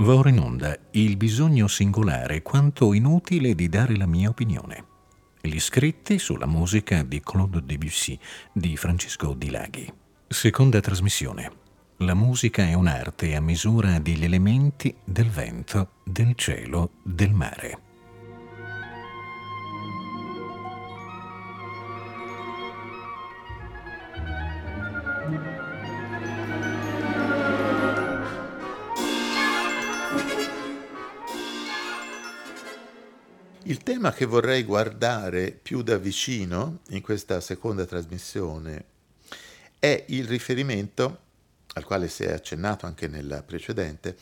Va ora in onda il bisogno singolare quanto inutile di dare la mia opinione. Gli scritti sulla musica di Claude Debussy di Francesco Di Laghi. Seconda trasmissione. La musica è un'arte a misura degli elementi del vento, del cielo, del mare. Tema che vorrei guardare più da vicino in questa seconda trasmissione è il riferimento, al quale si è accennato anche nella precedente,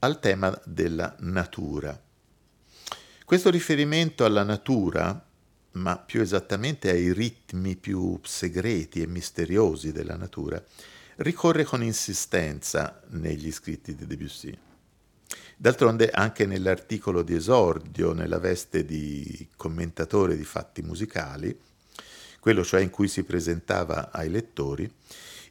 al tema della natura. Questo riferimento alla natura, ma più esattamente ai ritmi più segreti e misteriosi della natura, ricorre con insistenza negli scritti di Debussy. D'altronde anche nell'articolo di esordio, nella veste di commentatore di fatti musicali, quello cioè in cui si presentava ai lettori,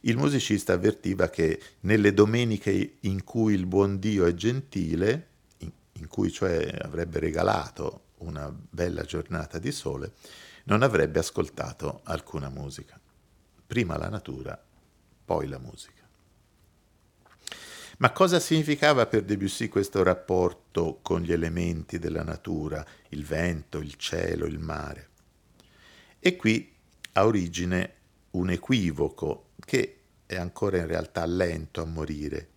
il musicista avvertiva che nelle domeniche in cui il buon Dio è gentile, in, cui cioè avrebbe regalato una bella giornata di sole, non avrebbe ascoltato alcuna musica. Prima la natura, poi la musica. Ma cosa significava per Debussy questo rapporto con gli elementi della natura, il vento, il cielo, il mare? E qui ha origine un equivoco che è ancora in realtà lento a morire,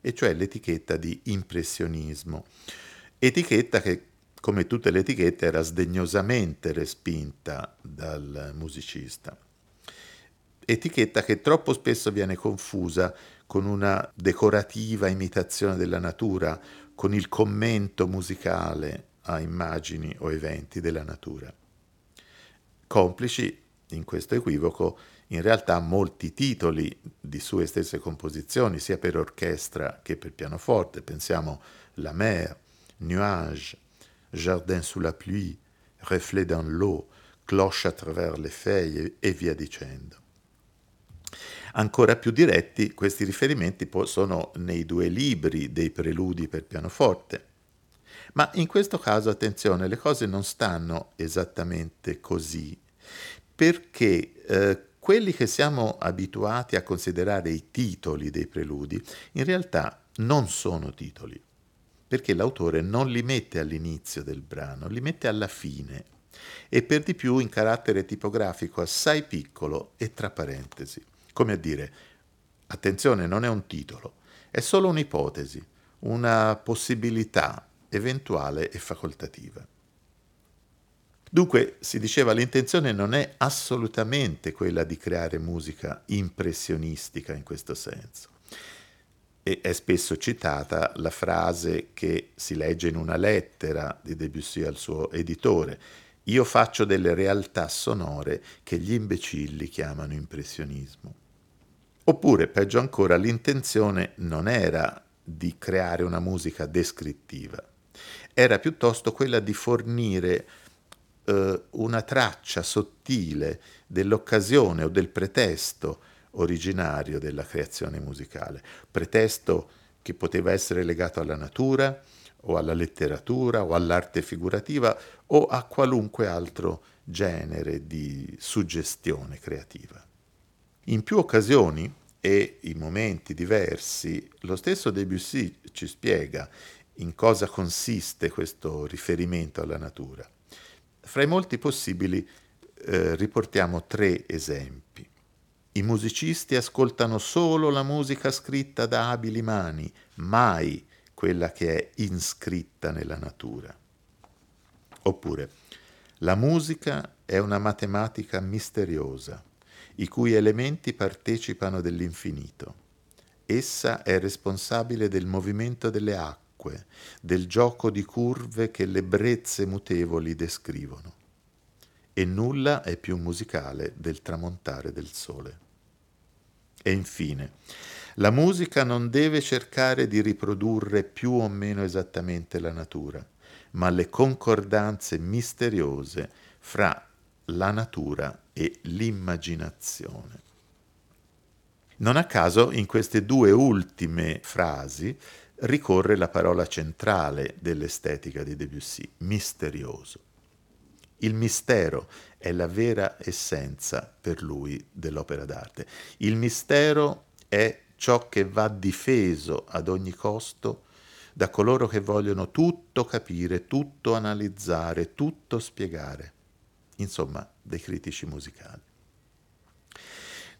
e cioè l'etichetta di impressionismo, etichetta che come tutte le etichette era sdegnosamente respinta dal musicista. Etichetta che troppo spesso viene confusa con una decorativa imitazione della natura, con il commento musicale a immagini o eventi della natura. Complici in questo equivoco in realtà molti titoli di sue stesse composizioni, sia per orchestra che per pianoforte. Pensiamo La mer, Nuage, Jardin sous la pluie, Reflet dans l'eau, Cloche à travers les feuilles e via dicendo. Ancora più diretti questi riferimenti sono nei due libri dei preludi per pianoforte. Ma in questo caso, attenzione, le cose non stanno esattamente così, perché eh, quelli che siamo abituati a considerare i titoli dei preludi, in realtà non sono titoli, perché l'autore non li mette all'inizio del brano, li mette alla fine, e per di più in carattere tipografico assai piccolo e tra parentesi. Come a dire, attenzione, non è un titolo, è solo un'ipotesi, una possibilità eventuale e facoltativa. Dunque, si diceva, l'intenzione non è assolutamente quella di creare musica impressionistica in questo senso. E è spesso citata la frase che si legge in una lettera di Debussy al suo editore, io faccio delle realtà sonore che gli imbecilli chiamano impressionismo. Oppure, peggio ancora, l'intenzione non era di creare una musica descrittiva, era piuttosto quella di fornire eh, una traccia sottile dell'occasione o del pretesto originario della creazione musicale, pretesto che poteva essere legato alla natura o alla letteratura o all'arte figurativa o a qualunque altro genere di suggestione creativa. In più occasioni e in momenti diversi, lo stesso Debussy ci spiega in cosa consiste questo riferimento alla natura. Fra i molti possibili eh, riportiamo tre esempi. I musicisti ascoltano solo la musica scritta da abili mani, mai quella che è inscritta nella natura. Oppure, la musica è una matematica misteriosa i cui elementi partecipano dell'infinito. Essa è responsabile del movimento delle acque, del gioco di curve che le brezze mutevoli descrivono. E nulla è più musicale del tramontare del sole. E infine, la musica non deve cercare di riprodurre più o meno esattamente la natura, ma le concordanze misteriose fra la natura e l'immaginazione. Non a caso in queste due ultime frasi ricorre la parola centrale dell'estetica di Debussy, misterioso. Il mistero è la vera essenza per lui dell'opera d'arte. Il mistero è ciò che va difeso ad ogni costo da coloro che vogliono tutto capire, tutto analizzare, tutto spiegare. Insomma, dei critici musicali.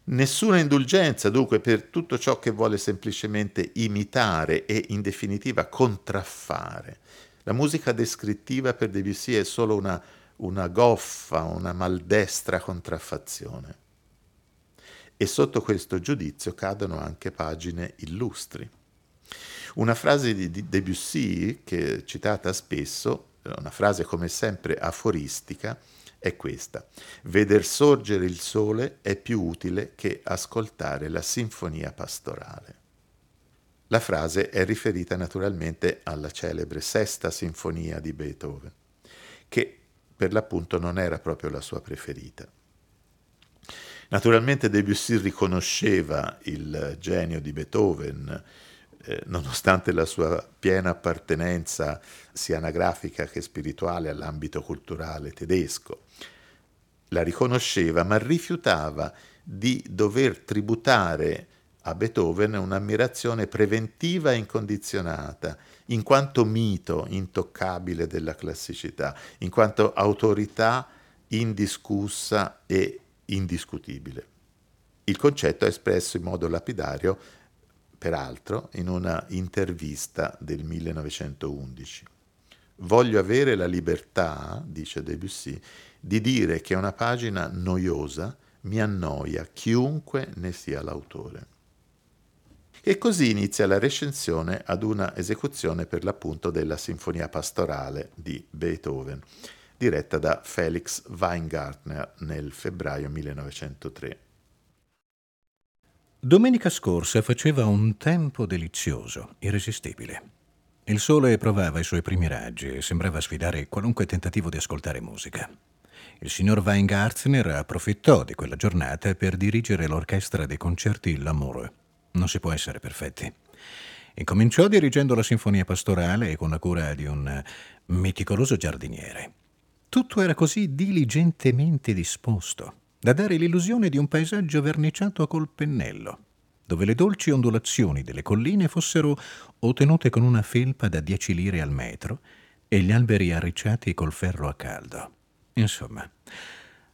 Nessuna indulgenza dunque per tutto ciò che vuole semplicemente imitare e in definitiva contraffare. La musica descrittiva per Debussy è solo una, una goffa, una maldestra contraffazione. E sotto questo giudizio cadono anche pagine illustri. Una frase di Debussy, che è citata spesso, una frase come sempre aforistica, è questa. Veder sorgere il sole è più utile che ascoltare la sinfonia pastorale. La frase è riferita naturalmente alla celebre sesta sinfonia di Beethoven, che per l'appunto non era proprio la sua preferita. Naturalmente Debussy riconosceva il genio di Beethoven, eh, nonostante la sua piena appartenenza sia anagrafica che spirituale all'ambito culturale tedesco. La riconosceva, ma rifiutava di dover tributare a Beethoven un'ammirazione preventiva e incondizionata, in quanto mito intoccabile della classicità, in quanto autorità indiscussa e indiscutibile. Il concetto è espresso in modo lapidario peraltro, in una intervista del 1911. Voglio avere la libertà, dice Debussy, di dire che una pagina noiosa mi annoia chiunque ne sia l'autore. E così inizia la recensione ad una esecuzione per l'appunto della Sinfonia pastorale di Beethoven, diretta da Felix Weingartner nel febbraio 1903. Domenica scorsa faceva un tempo delizioso, irresistibile. Il sole provava i suoi primi raggi e sembrava sfidare qualunque tentativo di ascoltare musica. Il signor Weingartner approfittò di quella giornata per dirigere l'orchestra dei concerti L'Amour. Non si può essere perfetti. Incominciò dirigendo la sinfonia pastorale e con la cura di un meticoloso giardiniere. Tutto era così diligentemente disposto da dare l'illusione di un paesaggio verniciato col pennello, dove le dolci ondulazioni delle colline fossero ottenute con una felpa da 10 lire al metro e gli alberi arricciati col ferro a caldo. Insomma,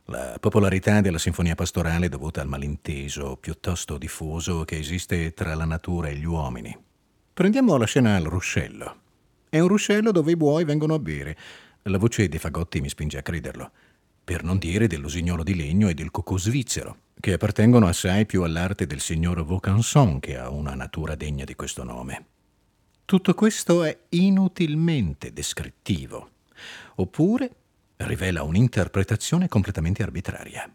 la popolarità della sinfonia pastorale è dovuta al malinteso piuttosto diffuso che esiste tra la natura e gli uomini. Prendiamo la scena al ruscello. È un ruscello dove i buoi vengono a bere. La voce dei fagotti mi spinge a crederlo per non dire dell'usignolo di legno e del cocò svizzero, che appartengono assai più all'arte del signor Vaucanson che a una natura degna di questo nome. Tutto questo è inutilmente descrittivo, oppure rivela un'interpretazione completamente arbitraria.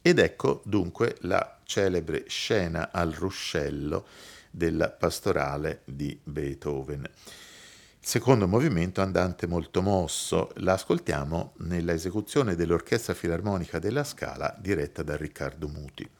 Ed ecco dunque la celebre scena al ruscello della pastorale di Beethoven. Secondo movimento andante molto mosso, l'ascoltiamo nella esecuzione dell'Orchestra Filarmonica della Scala diretta da Riccardo Muti.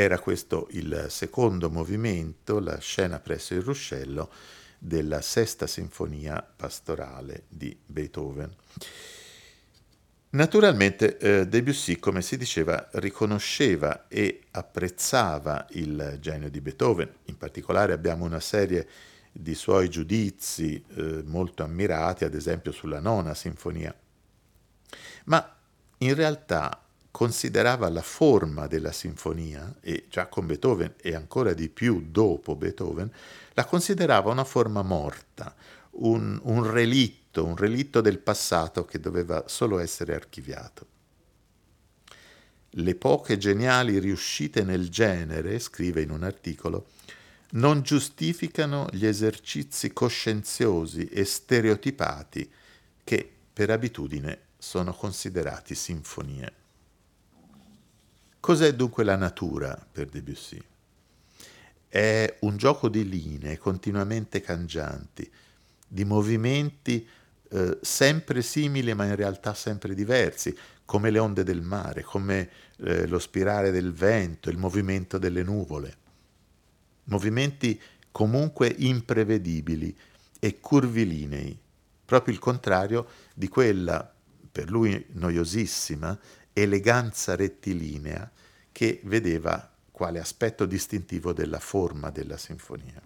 Era questo il secondo movimento, la scena presso il ruscello della sesta sinfonia pastorale di Beethoven. Naturalmente eh, Debussy, come si diceva, riconosceva e apprezzava il genio di Beethoven, in particolare abbiamo una serie di suoi giudizi eh, molto ammirati, ad esempio sulla nona sinfonia, ma in realtà considerava la forma della sinfonia, e già con Beethoven e ancora di più dopo Beethoven, la considerava una forma morta, un, un relitto, un relitto del passato che doveva solo essere archiviato. Le poche geniali riuscite nel genere, scrive in un articolo, non giustificano gli esercizi coscienziosi e stereotipati che per abitudine sono considerati sinfonie. Cos'è dunque la natura per Debussy? È un gioco di linee continuamente cangianti, di movimenti eh, sempre simili ma in realtà sempre diversi, come le onde del mare, come eh, lo spirare del vento, il movimento delle nuvole. Movimenti comunque imprevedibili e curvilinei, proprio il contrario di quella, per lui noiosissima, eleganza rettilinea che vedeva quale aspetto distintivo della forma della sinfonia.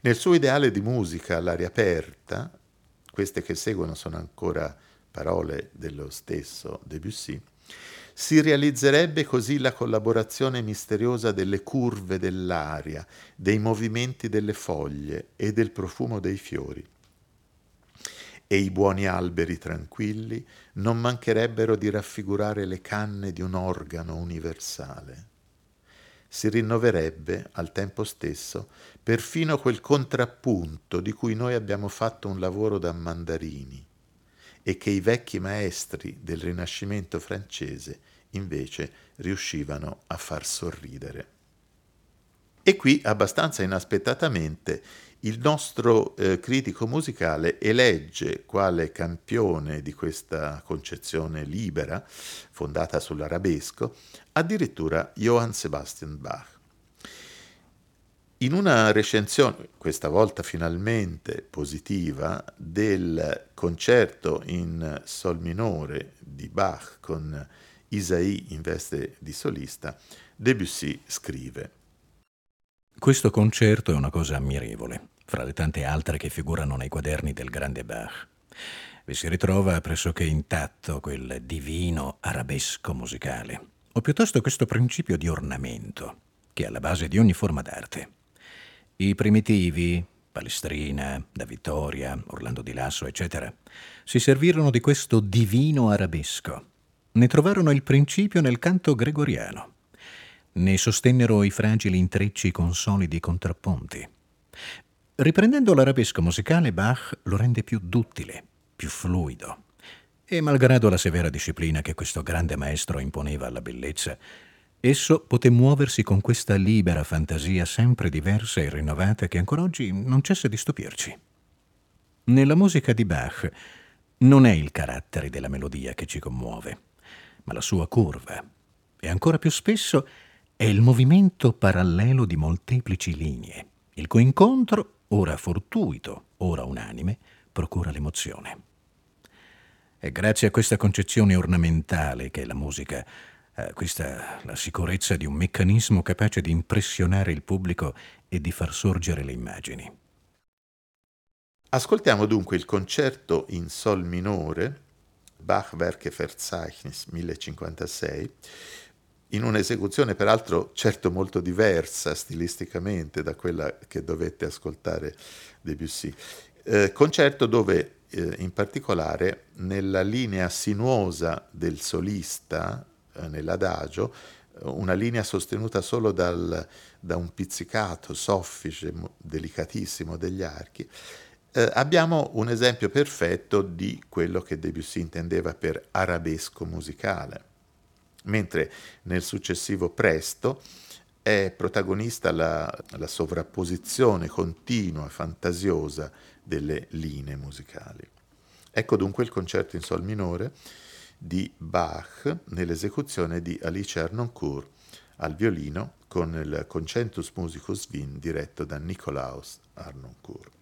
Nel suo ideale di musica all'aria aperta, queste che seguono sono ancora parole dello stesso Debussy, si realizzerebbe così la collaborazione misteriosa delle curve dell'aria, dei movimenti delle foglie e del profumo dei fiori e i buoni alberi tranquilli non mancherebbero di raffigurare le canne di un organo universale. Si rinnoverebbe al tempo stesso perfino quel contrappunto di cui noi abbiamo fatto un lavoro da mandarini e che i vecchi maestri del Rinascimento francese invece riuscivano a far sorridere. E qui, abbastanza inaspettatamente, il nostro eh, critico musicale elegge quale campione di questa concezione libera, fondata sull'arabesco, addirittura Johann Sebastian Bach. In una recensione, questa volta finalmente positiva, del concerto in sol minore di Bach con Isaïe in veste di solista, Debussy scrive questo concerto è una cosa ammirevole, fra le tante altre che figurano nei quaderni del grande Bach. Vi si ritrova pressoché intatto quel divino arabesco musicale, o piuttosto questo principio di ornamento, che è alla base di ogni forma d'arte. I primitivi, Palestrina, da Vittoria, Orlando di Lasso, eccetera, si servirono di questo divino arabesco. Ne trovarono il principio nel canto gregoriano ne sostennero i fragili intrecci con solidi contrapponti. Riprendendo l'arabesco musicale, Bach lo rende più duttile, più fluido. E malgrado la severa disciplina che questo grande maestro imponeva alla bellezza, esso poté muoversi con questa libera fantasia sempre diversa e rinnovata che ancora oggi non cessa di stupirci. Nella musica di Bach non è il carattere della melodia che ci commuove, ma la sua curva. E ancora più spesso è il movimento parallelo di molteplici linee, il cui incontro, ora fortuito, ora unanime, procura l'emozione. È grazie a questa concezione ornamentale che la musica acquista la sicurezza di un meccanismo capace di impressionare il pubblico e di far sorgere le immagini. Ascoltiamo dunque il concerto in Sol minore, Bach Werke Verzeichnis 1056, in un'esecuzione peraltro certo molto diversa stilisticamente da quella che dovette ascoltare Debussy. Eh, concerto dove eh, in particolare nella linea sinuosa del solista, eh, nell'adagio, una linea sostenuta solo dal, da un pizzicato soffice, delicatissimo degli archi, eh, abbiamo un esempio perfetto di quello che Debussy intendeva per arabesco musicale mentre nel successivo Presto è protagonista la, la sovrapposizione continua, fantasiosa delle linee musicali. Ecco dunque il concerto in sol minore di Bach nell'esecuzione di Alice Arnoncourt al violino con il Concentus Musicus Wien diretto da Nikolaus Arnoncourt.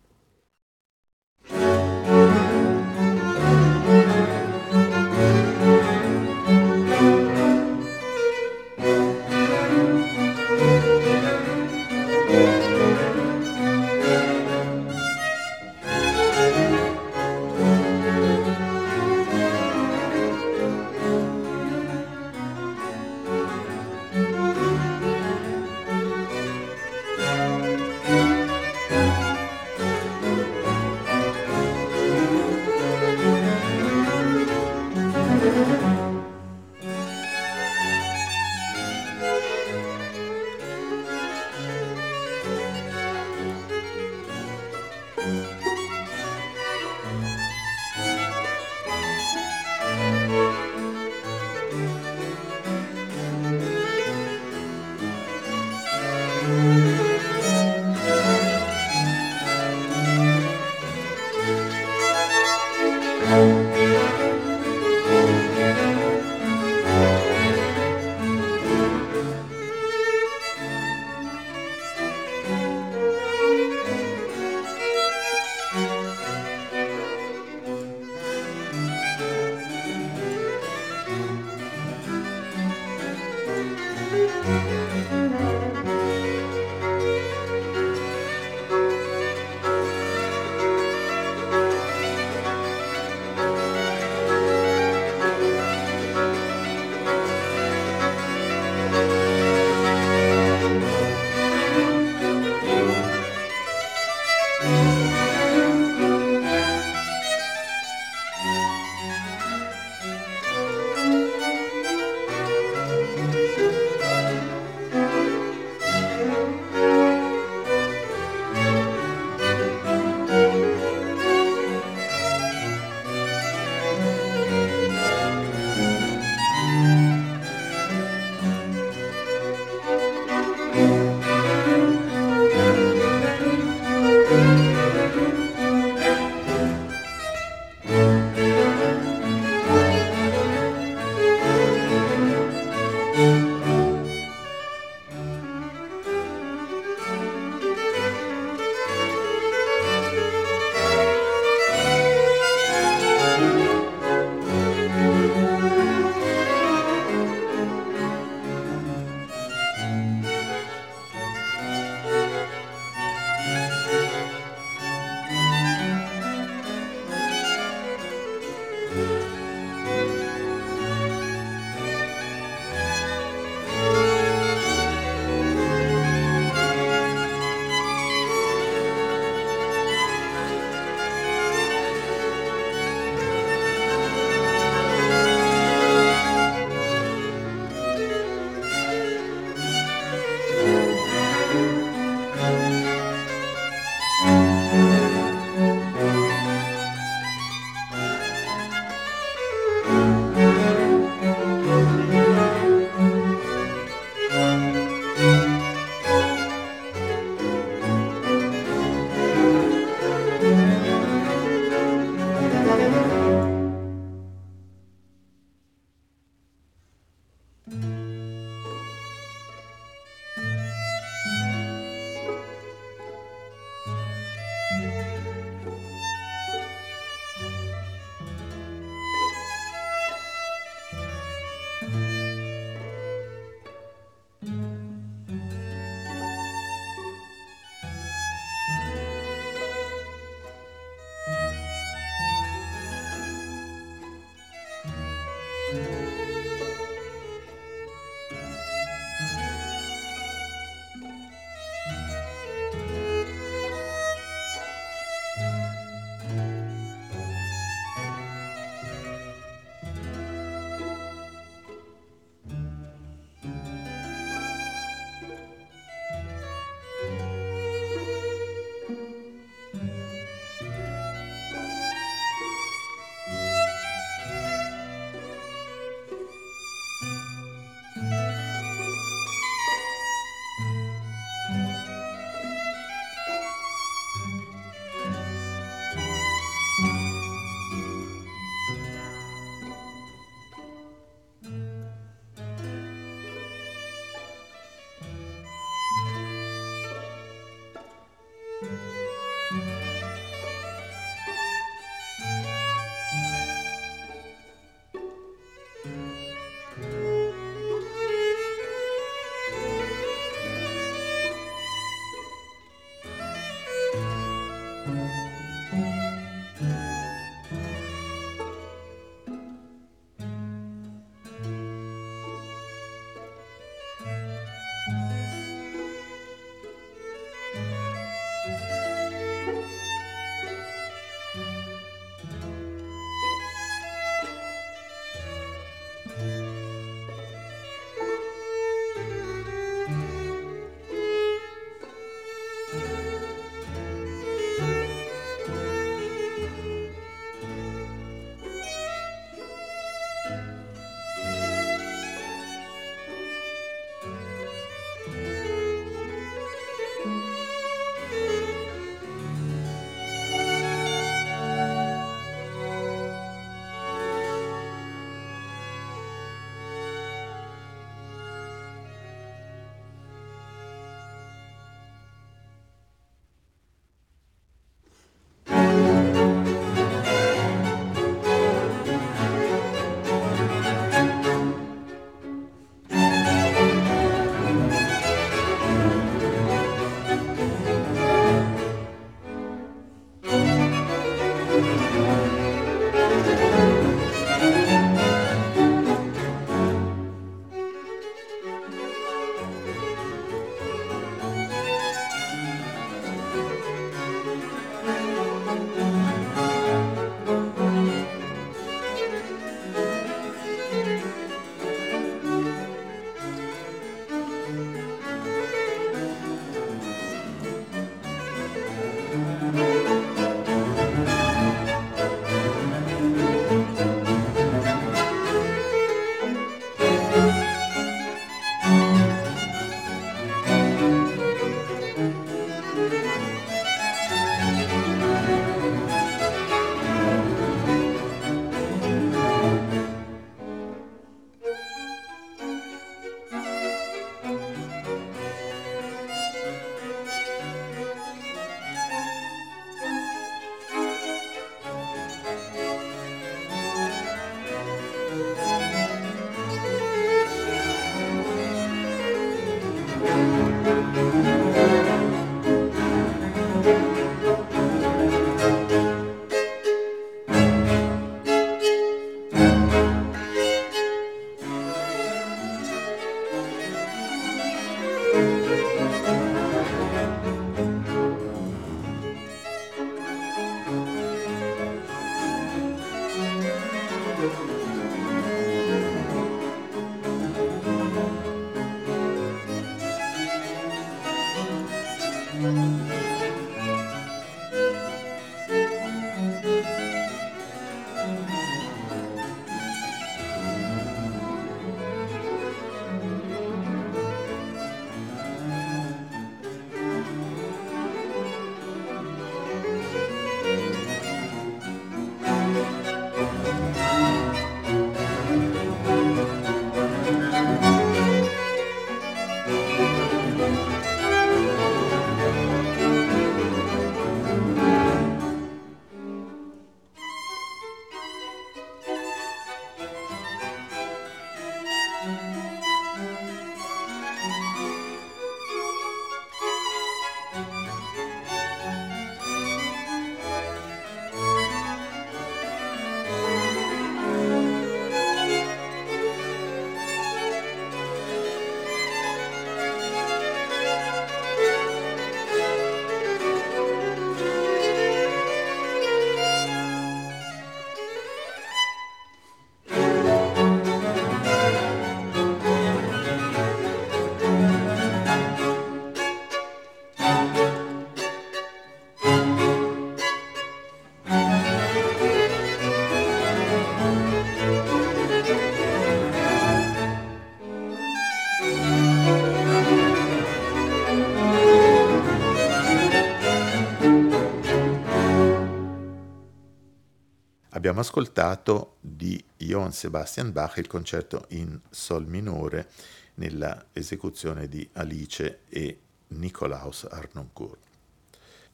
Abbiamo ascoltato di Johann Sebastian Bach il concerto in Sol minore nella esecuzione di Alice e Nikolaus Arnoncourt.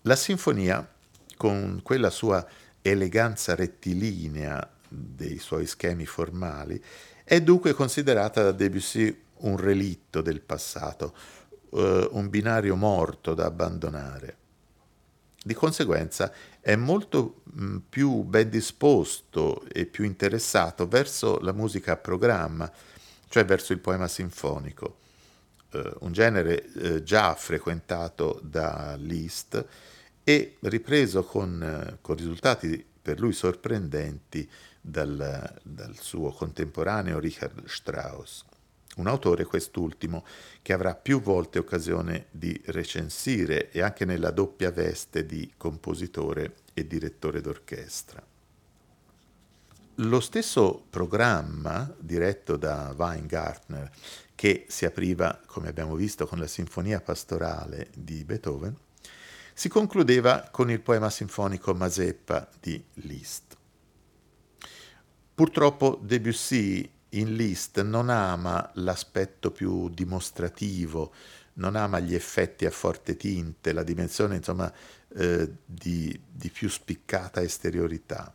La sinfonia, con quella sua eleganza rettilinea dei suoi schemi formali, è dunque considerata da Debussy un relitto del passato, eh, un binario morto da abbandonare. Di conseguenza è molto mh, più ben disposto e più interessato verso la musica a programma, cioè verso il poema sinfonico, eh, un genere eh, già frequentato da Liszt e ripreso con, eh, con risultati per lui sorprendenti dal, dal suo contemporaneo Richard Strauss un autore quest'ultimo che avrà più volte occasione di recensire e anche nella doppia veste di compositore e direttore d'orchestra. Lo stesso programma diretto da Weingartner, che si apriva, come abbiamo visto, con la Sinfonia pastorale di Beethoven, si concludeva con il poema sinfonico Mazeppa di Liszt. Purtroppo Debussy in Liszt non ama l'aspetto più dimostrativo, non ama gli effetti a forte tinte, la dimensione insomma eh, di, di più spiccata esteriorità,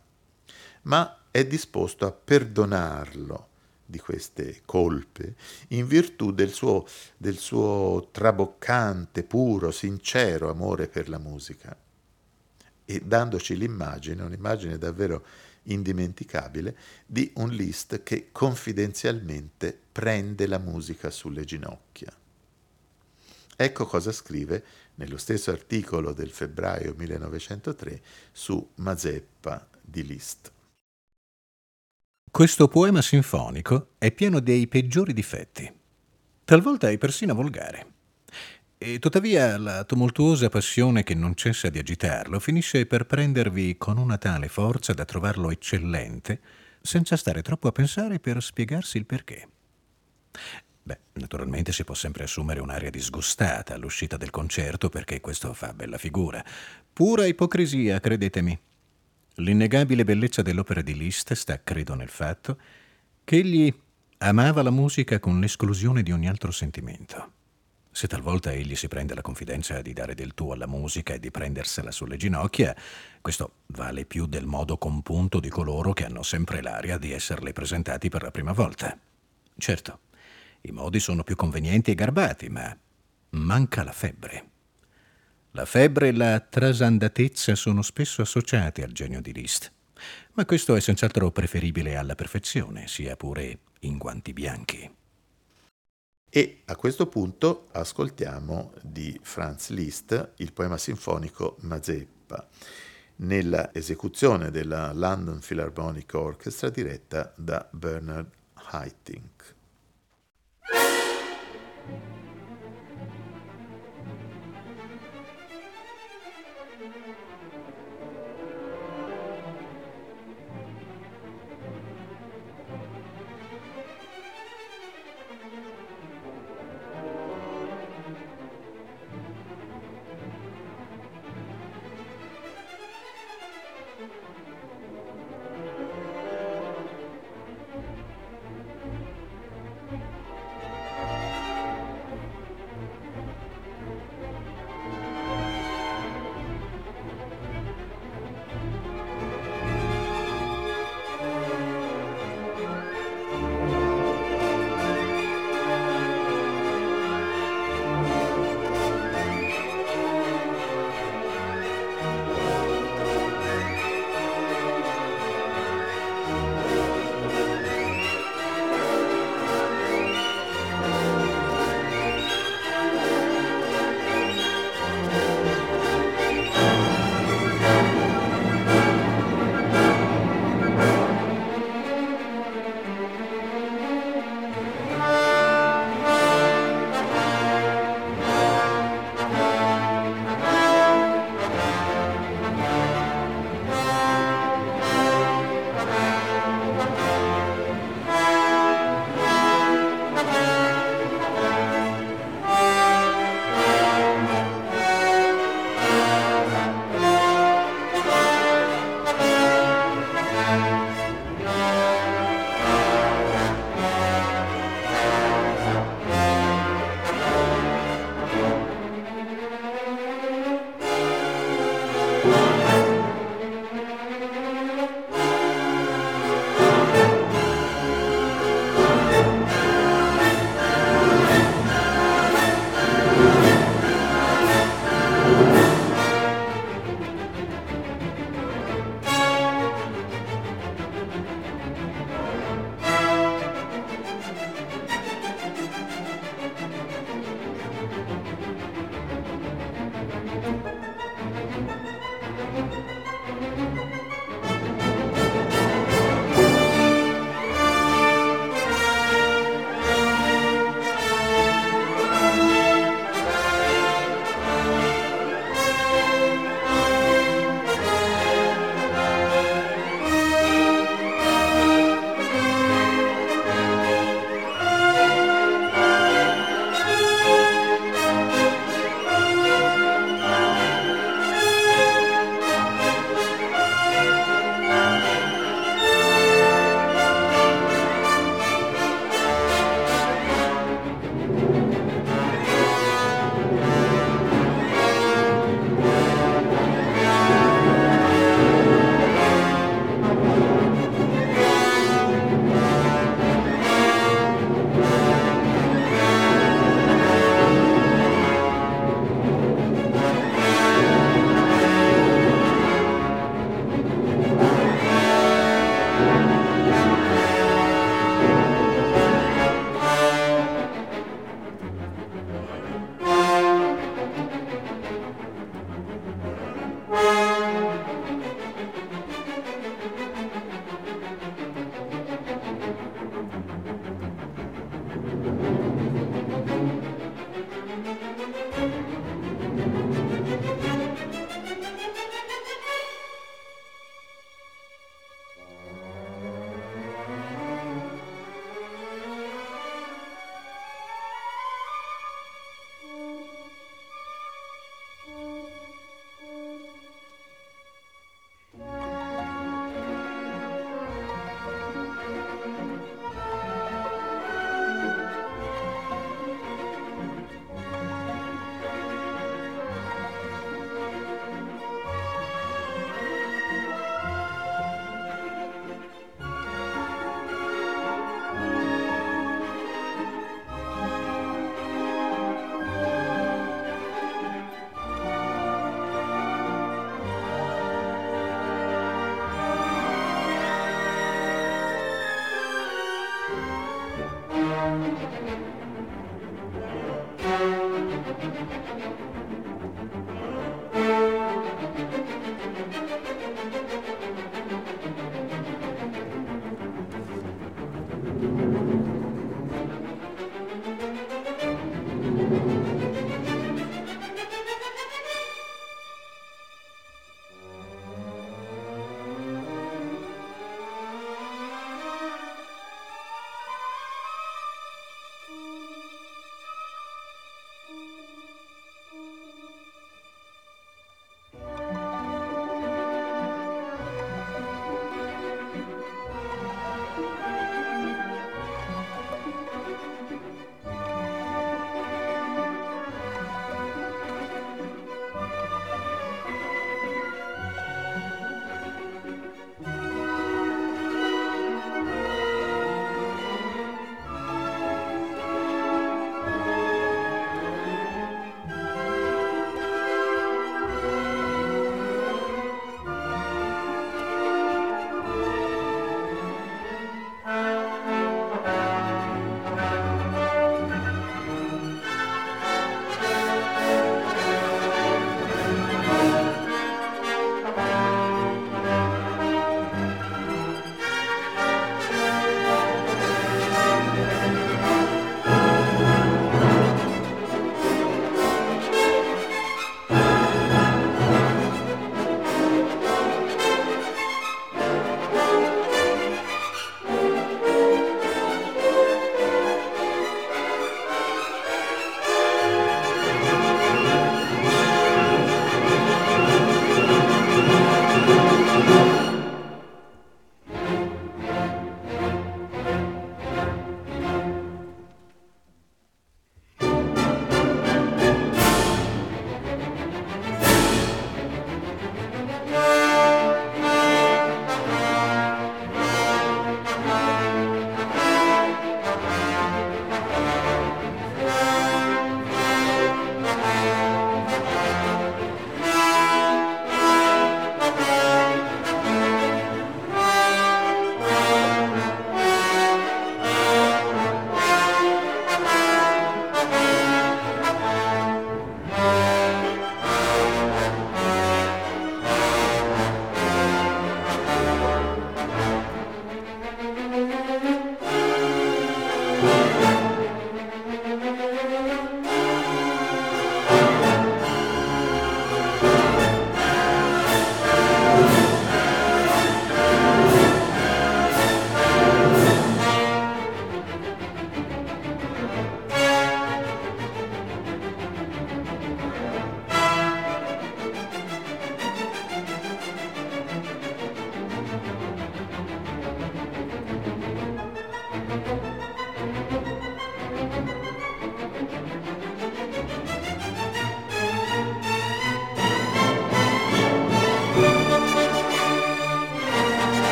ma è disposto a perdonarlo di queste colpe in virtù del suo, del suo traboccante, puro, sincero amore per la musica. E dandoci l'immagine, un'immagine davvero indimenticabile di un Liszt che confidenzialmente prende la musica sulle ginocchia. Ecco cosa scrive nello stesso articolo del febbraio 1903 su Mazeppa di Liszt. Questo poema sinfonico è pieno dei peggiori difetti. Talvolta è persino volgare. E tuttavia la tumultuosa passione che non cessa di agitarlo finisce per prendervi con una tale forza da trovarlo eccellente, senza stare troppo a pensare per spiegarsi il perché. Beh, naturalmente si può sempre assumere un'aria disgustata all'uscita del concerto perché questo fa bella figura. Pura ipocrisia, credetemi. L'innegabile bellezza dell'opera di Liszt sta, credo, nel fatto che egli amava la musica con l'esclusione di ogni altro sentimento. Se talvolta egli si prende la confidenza di dare del tuo alla musica e di prendersela sulle ginocchia, questo vale più del modo compunto di coloro che hanno sempre l'aria di esserle presentati per la prima volta. Certo, i modi sono più convenienti e garbati, ma manca la febbre. La febbre e la trasandatezza sono spesso associate al genio di Liszt, ma questo è senz'altro preferibile alla perfezione, sia pure in guanti bianchi. E a questo punto ascoltiamo di Franz Liszt il poema sinfonico Mazeppa, nella esecuzione della London Philharmonic Orchestra diretta da Bernard Haitink.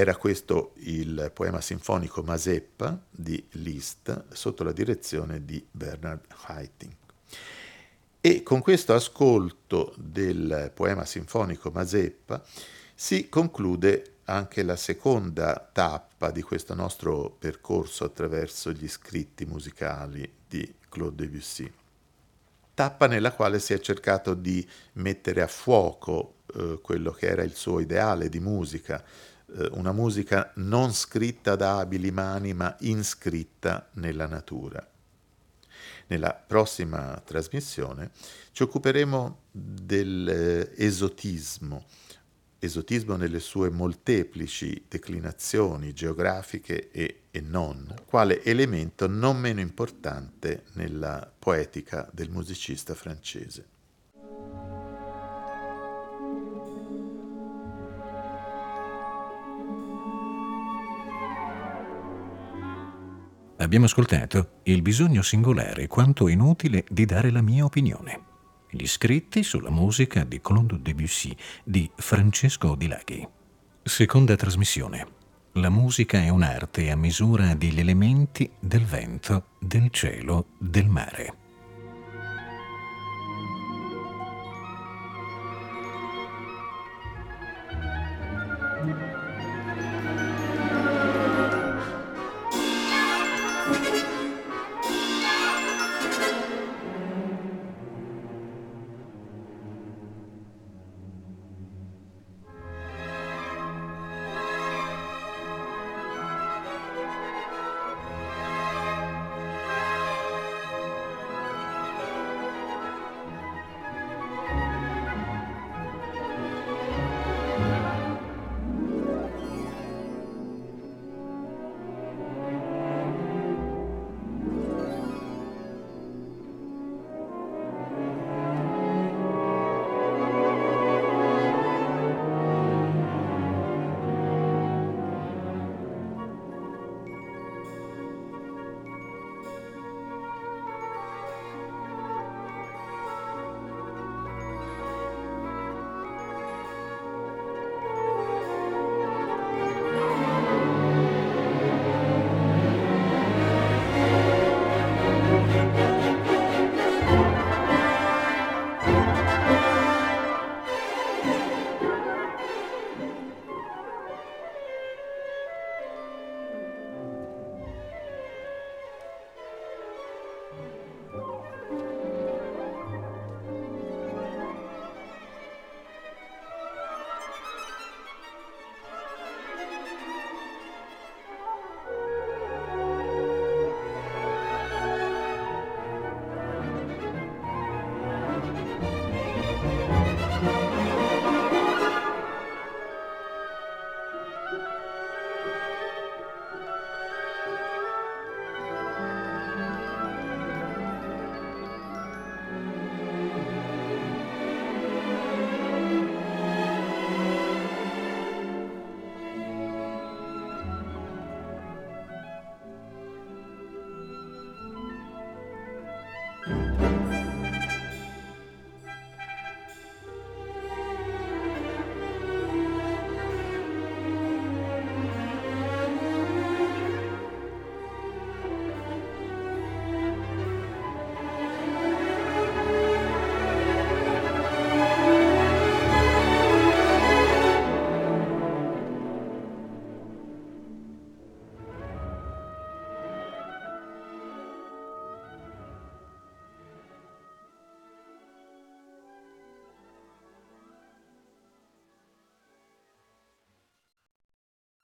Era questo il poema sinfonico Mazeppa di Liszt sotto la direzione di Bernard Haitink. E con questo ascolto del poema sinfonico Mazeppa si conclude anche la seconda tappa di questo nostro percorso attraverso gli scritti musicali di Claude Debussy. Tappa nella quale si è cercato di mettere a fuoco eh, quello che era il suo ideale di musica, una musica non scritta da abili mani ma inscritta nella natura. Nella prossima trasmissione ci occuperemo dell'esotismo, esotismo nelle sue molteplici declinazioni geografiche e, e, non, quale elemento non meno importante nella poetica del musicista francese. Abbiamo ascoltato il bisogno singolare quanto inutile di dare la mia opinione. Gli scritti sulla musica di Claude Debussy di Francesco Di Laghi. Seconda trasmissione. La musica è un'arte a misura degli elementi del vento, del cielo, del mare.